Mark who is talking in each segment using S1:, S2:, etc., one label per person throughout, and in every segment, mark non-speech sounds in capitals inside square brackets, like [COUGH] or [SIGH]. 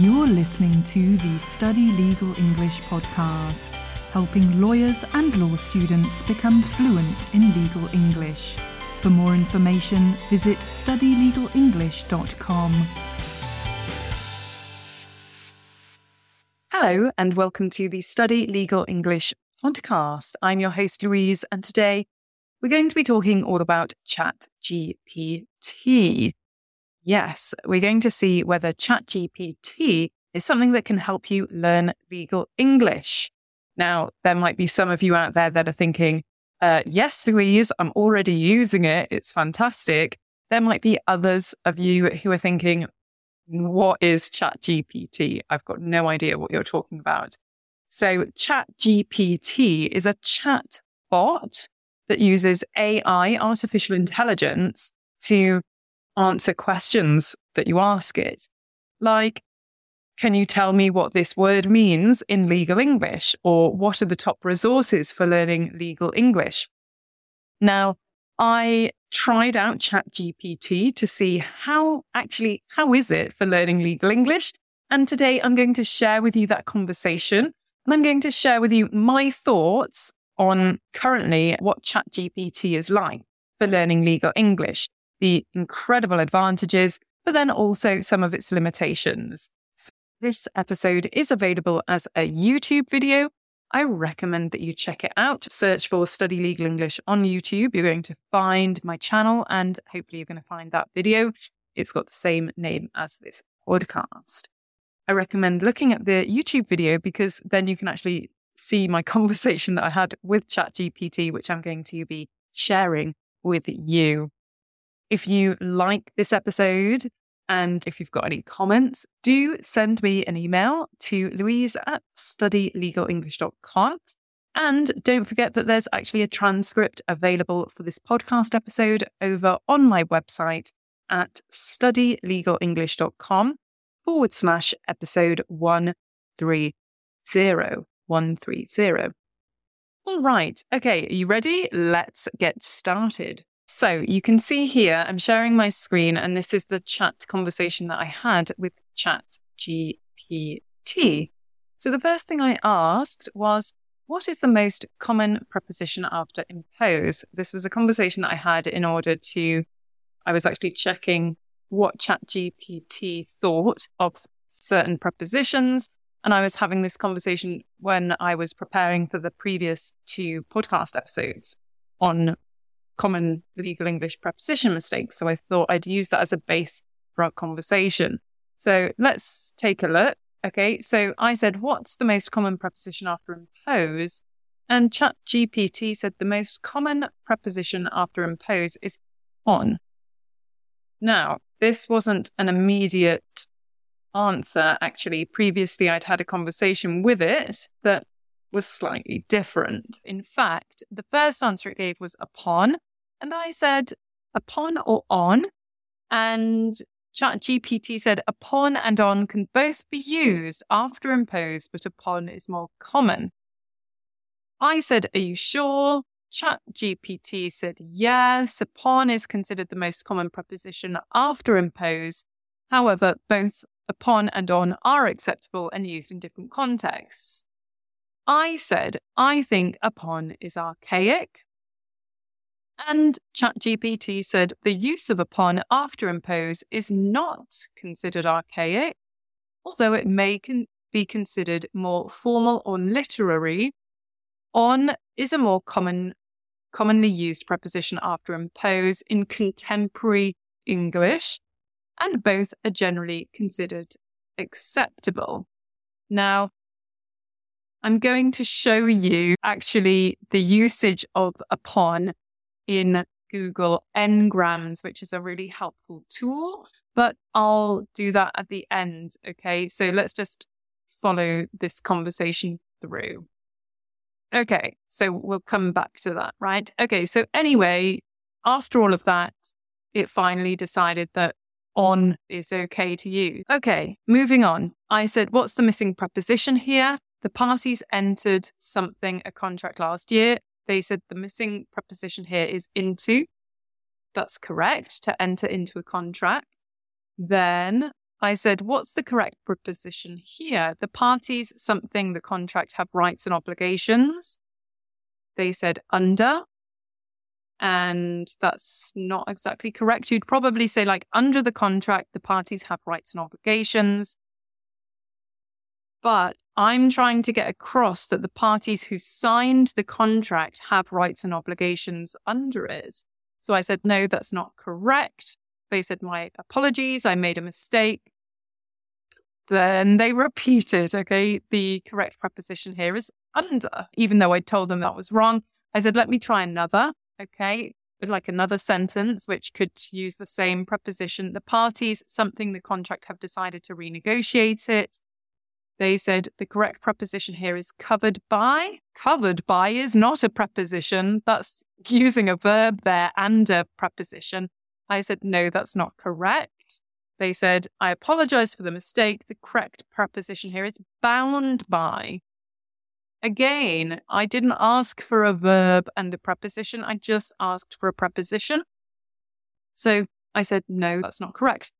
S1: You're listening to the Study Legal English podcast, helping lawyers and law students become fluent in legal English. For more information, visit studylegalenglish.com. Hello, and welcome to the Study Legal English podcast. I'm your host, Louise, and today we're going to be talking all about ChatGPT. Yes, we're going to see whether ChatGPT is something that can help you learn legal English. Now, there might be some of you out there that are thinking, uh, yes, Louise, I'm already using it. It's fantastic. There might be others of you who are thinking, what is ChatGPT? I've got no idea what you're talking about. So ChatGPT is a chat bot that uses AI, artificial intelligence, to answer questions that you ask it. Like, can you tell me what this word means in legal English? Or what are the top resources for learning legal English? Now, I tried out ChatGPT to see how actually, how is it for learning legal English? And today I'm going to share with you that conversation and I'm going to share with you my thoughts on currently what ChatGPT is like for learning legal English, the incredible advantages, but then also some of its limitations. So this episode is available as a YouTube video. I recommend that you check it out. Search for Study Legal English on YouTube. You're going to find my channel and hopefully you're going to find that video. It's got the same name as this podcast. I recommend looking at the YouTube video because then you can actually see my [LAUGHS] conversation that I had with ChatGPT, which I'm going to be sharing with you. If you like this episode and if you've got any comments, do send me an email to louise at studylegalenglish.com. And don't forget that there's actually a transcript available for this podcast episode over on my website at studylegalenglish.com forward slash episode 130. 130. All right. Okay. Are you ready? Let's get started. So you can see here, I'm sharing my screen and this is the chat conversation that I had with chat GPT. So the first thing I asked was, what is the most common preposition after impose? This was a conversation that I had in order to, I was actually checking what ChatGPT thought of certain prepositions and I was having this conversation when I was preparing for the previous two podcast episodes on common legal English preposition mistakes. So I thought I'd use that as a base for our conversation. So let's take a look. Okay. So I said, what's the most common preposition after impose? And ChatGPT said the most common preposition after impose is on. Now, this wasn't an immediate answer. Actually, previously I'd had a conversation with it that was slightly different. In fact, the first answer it gave was upon. And I said upon or on. And ChatGPT said upon and on can both be used after impose, but upon is more common. I said, Are you sure? ChatGPT said yes. Upon is considered the most common preposition after impose. However, both upon and on are acceptable and used in different contexts. I said, I think upon is archaic. And ChatGPT said the use of upon after impose is not considered archaic, although it may con- be considered more formal or literary. On is a more common, commonly used preposition after impose in contemporary English, and both are generally considered acceptable. Now, I'm going to show you actually the usage of upon in Google Ngrams, which is a really helpful tool, but I'll do that at the end. Okay. So let's just follow this conversation through. Okay. So we'll come back to that, right? Okay. So anyway, after all of that, it finally decided that on is okay to use. Okay, moving on. I said, what's the missing preposition here? The parties entered something, a contract last year. They said the missing preposition here is into. That's correct, to enter into a contract. Then I said, what's the correct preposition here? The parties, something, the contract have rights and obligations. They said under. And that's not exactly correct. You'd probably say, like, under the contract, the parties have rights and obligations. But I'm trying to get across that the parties who signed the contract have rights and obligations under it. So I said, no, that's not correct. They said, my apologies, I made a mistake. Then they [LAUGHS] repeated, okay, the correct preposition here is under, even though I told them that was wrong. I said, let me try another, okay, like another sentence which could use the same preposition. The parties, something the contract have decided to renegotiate it. They said the correct preposition here is covered by. Covered by is not a preposition. That's using a verb there and a preposition. I said, no, that's not correct. They said, I apologize for the mistake. The correct preposition here is bound by. Again, I didn't ask for a verb and a preposition. I just asked for a preposition. So I said, no, that's not correct.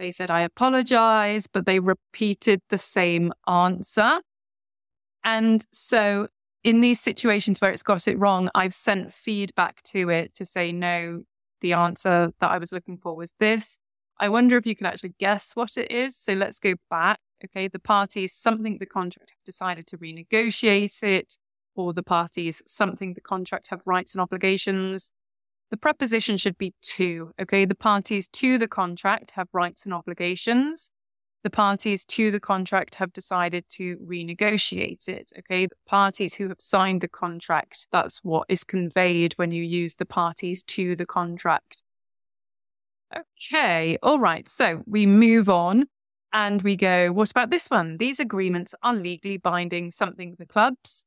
S1: They said, I apologize, but they repeated the same answer. And so in these situations where it's got it wrong, I've sent feedback to it to say, no, the answer that I was looking for was this. I wonder if you can actually guess what it is. So let's go back. Okay. The parties, something the contract have decided to renegotiate it, or the parties, something the contract have rights and obligations. The preposition should be to, okay? The parties to the contract have rights and obligations. The parties to the contract have decided to renegotiate it, okay? The parties who have signed the contract, that's what is conveyed when you use the parties to the contract. Okay, all right. So we move on and we go, what about this one? These agreements are legally binding something the clubs.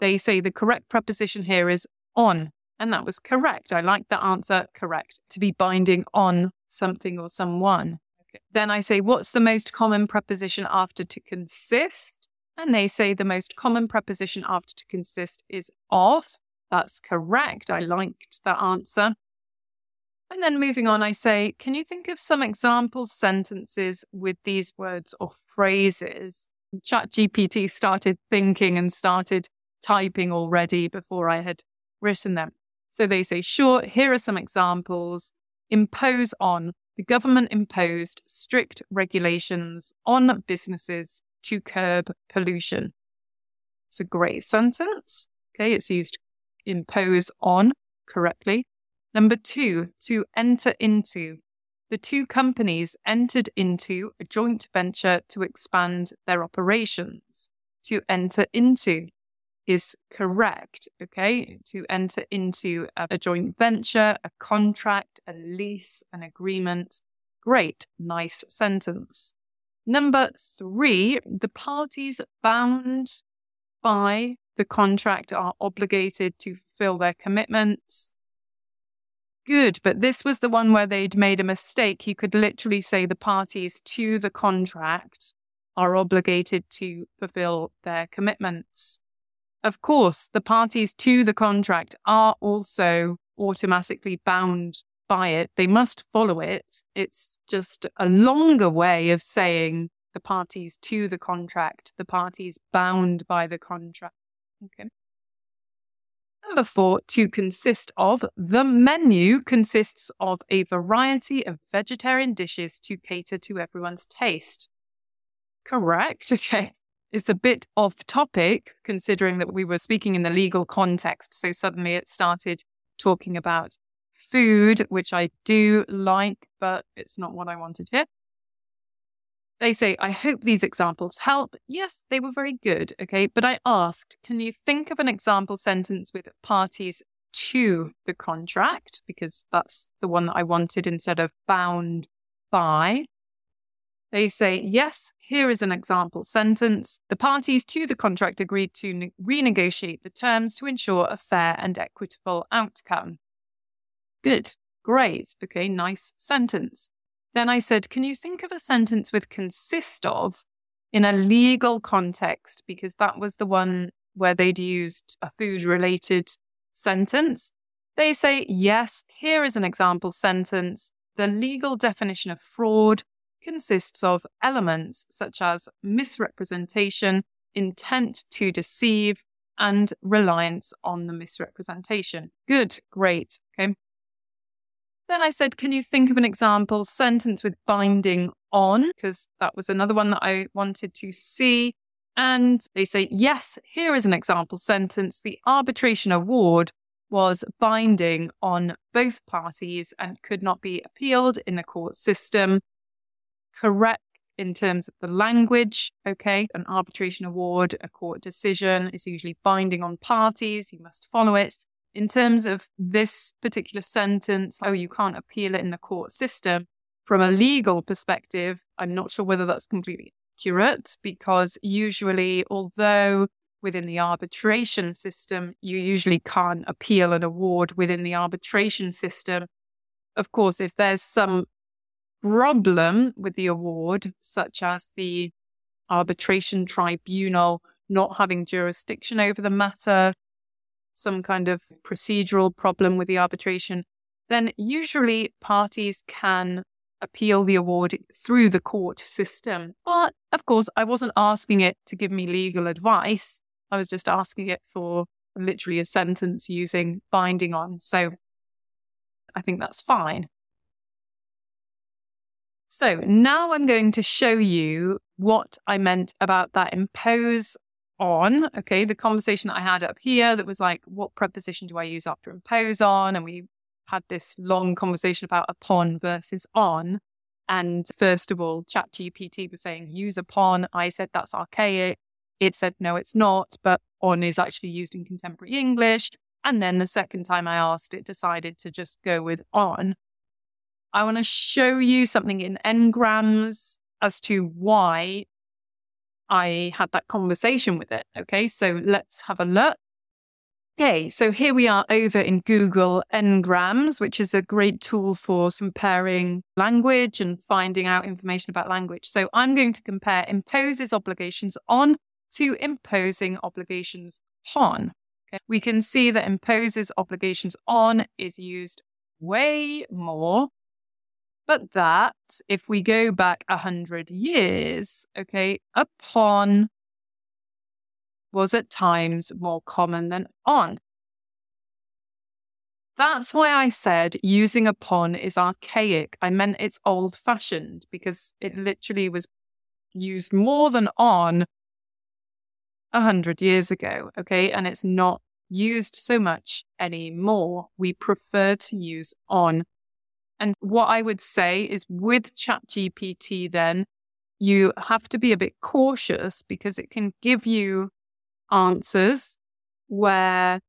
S1: They say the correct preposition here is on. And that was correct. I like the answer. Correct. To be binding on something or someone. Okay. Then I say, what's the most common preposition after to consist? And they say the most common preposition after to consist is of. That's correct. I liked that answer. And then moving on, I say, can you think of some example sentences with these words or phrases? ChatGPT started thinking and started typing already before I had written them. So they say, sure, here are some examples. Impose on. The government imposed strict regulations on businesses to curb pollution. It's a great sentence. Okay, it's used impose on correctly. Number two, to enter into. The two companies entered into a joint venture to expand their operations. To enter into is correct, okay, to enter into a, a, joint venture, a contract, a lease, an agreement. Great, nice sentence. Number three, the parties bound by the contract are obligated to fulfill their commitments. Good, but this was the one where they'd made a mistake. You could literally say the parties to the contract are obligated to fulfill their commitments. Of course, the parties to the contract are also automatically bound by it. They must follow it. It's just a longer way of saying the parties to the contract, the parties bound by the contract. Okay. Number four, to consist of. The menu consists of a variety of vegetarian dishes to cater to everyone's taste. Correct. [LAUGHS] Okay. It's a bit off topic considering that we were speaking in the legal context. So suddenly it started talking about food, which I do like, but it's not what I wanted here. They say, I hope these examples help. Yes, they were very good. Okay. But I asked, can you think of an example sentence with parties to the contract? Because that's the one that I wanted instead of bound by. They say, yes, here is an example sentence. The parties to the contract agreed to ne- renegotiate the terms to ensure a fair and equitable outcome. Good. Great. Okay. Nice sentence. Then I said, can you think of a sentence with consist of in a legal context? Because that was the one where they'd used a food related sentence. They say, yes, here is an example sentence. The legal definition of fraud consists of elements such as misrepresentation, intent to deceive, and reliance on the misrepresentation. Good, great. Okay. Then I said, can you think of an example sentence with binding on? Because that was another one that I wanted to see. And they say, yes, here is an example sentence. The arbitration award was binding on both parties and could not be appealed in the court system. Correct in terms of the language. Okay. An arbitration award, a court decision is usually binding on parties. You must follow it. In terms of this particular sentence, oh, you can't appeal it in the court system. From a legal perspective, I'm not sure whether that's completely accurate because usually, although within the arbitration system, you usually can't appeal an award within the arbitration system. Of course, if there's some problem with the award, such as the arbitration tribunal not having jurisdiction over the matter, some kind of procedural problem with the arbitration, then usually parties can appeal the award through the court system. But of course, I wasn't asking it to give me legal advice. I was just asking it for literally a sentence using binding on. So I think that's fine. So now I'm going to show you what I meant about that impose on. Okay. The conversation that I had up here that was like, what preposition do I use after impose on? And we had this long conversation about upon versus on. And first of all, ChatGPT was saying use upon. I said that's archaic. It said no, it's not, but on is actually used in contemporary English. And then the second time I asked, it decided to just go with on. I want to show you something in Ngrams as to why I had that conversation with it. Okay, so let's have a look. Okay, so here we are over in Google Ngrams, which is a great tool for comparing language and finding out information about language. So I'm going to compare imposes obligations on to imposing obligations on. Okay. We can see that imposes obligations on is used way more, but that if we go back a hundred years, okay, upon was at times more common than on. That's why I said using upon is archaic. I meant it's old fashioned because it literally was used more than on a hundred years ago. Okay. And it's not used so much anymore. We prefer to use on. And what I would say is with ChatGPT, then you have to be a bit cautious because it can give you answers where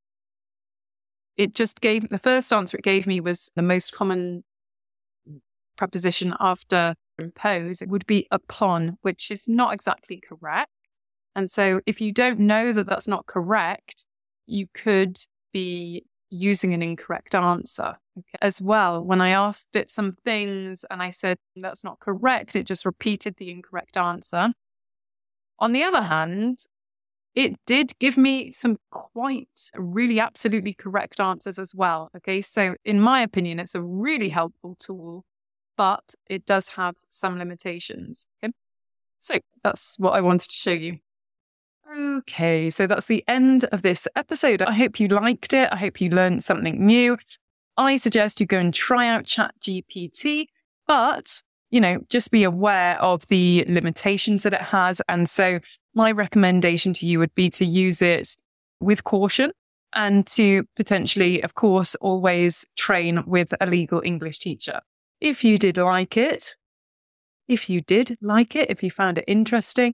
S1: it just gave the first answer it gave me was the most common preposition after impose. It would be upon, which is not exactly correct. And so if you don't know that that's not correct, you could be using an incorrect answer okay. as well. When I asked it some things and I said that's not correct, it just repeated the incorrect answer. On the other hand, it did give me some quite really absolutely correct answers as well. Okay. So, in my opinion, it's a really helpful tool, but it does have some limitations. Okay. So, that's what I wanted to show you. Okay. So, that's the end of this episode. I hope you liked it. I hope you learned something new. I suggest you go and try out ChatGPT, but you know, just be aware of the limitations that it has. And so my recommendation to you would be to use it with caution and to potentially, of course, always train with a legal English teacher. If you did like it, if you did like it, if you found it interesting,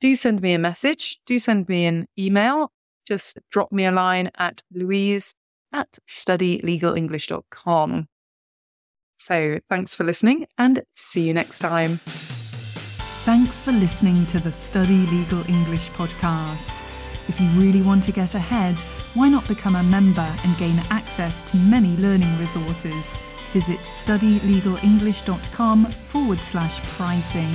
S1: do send me a message. Do send me an email. Just drop me a line at louise at studylegalenglish.com. So thanks for listening and see you next time.
S2: Thanks for listening to the Study Legal English podcast. If you really want to get ahead, why not become a member and gain access to many learning resources? Visit studylegalenglish.com forward slash pricing.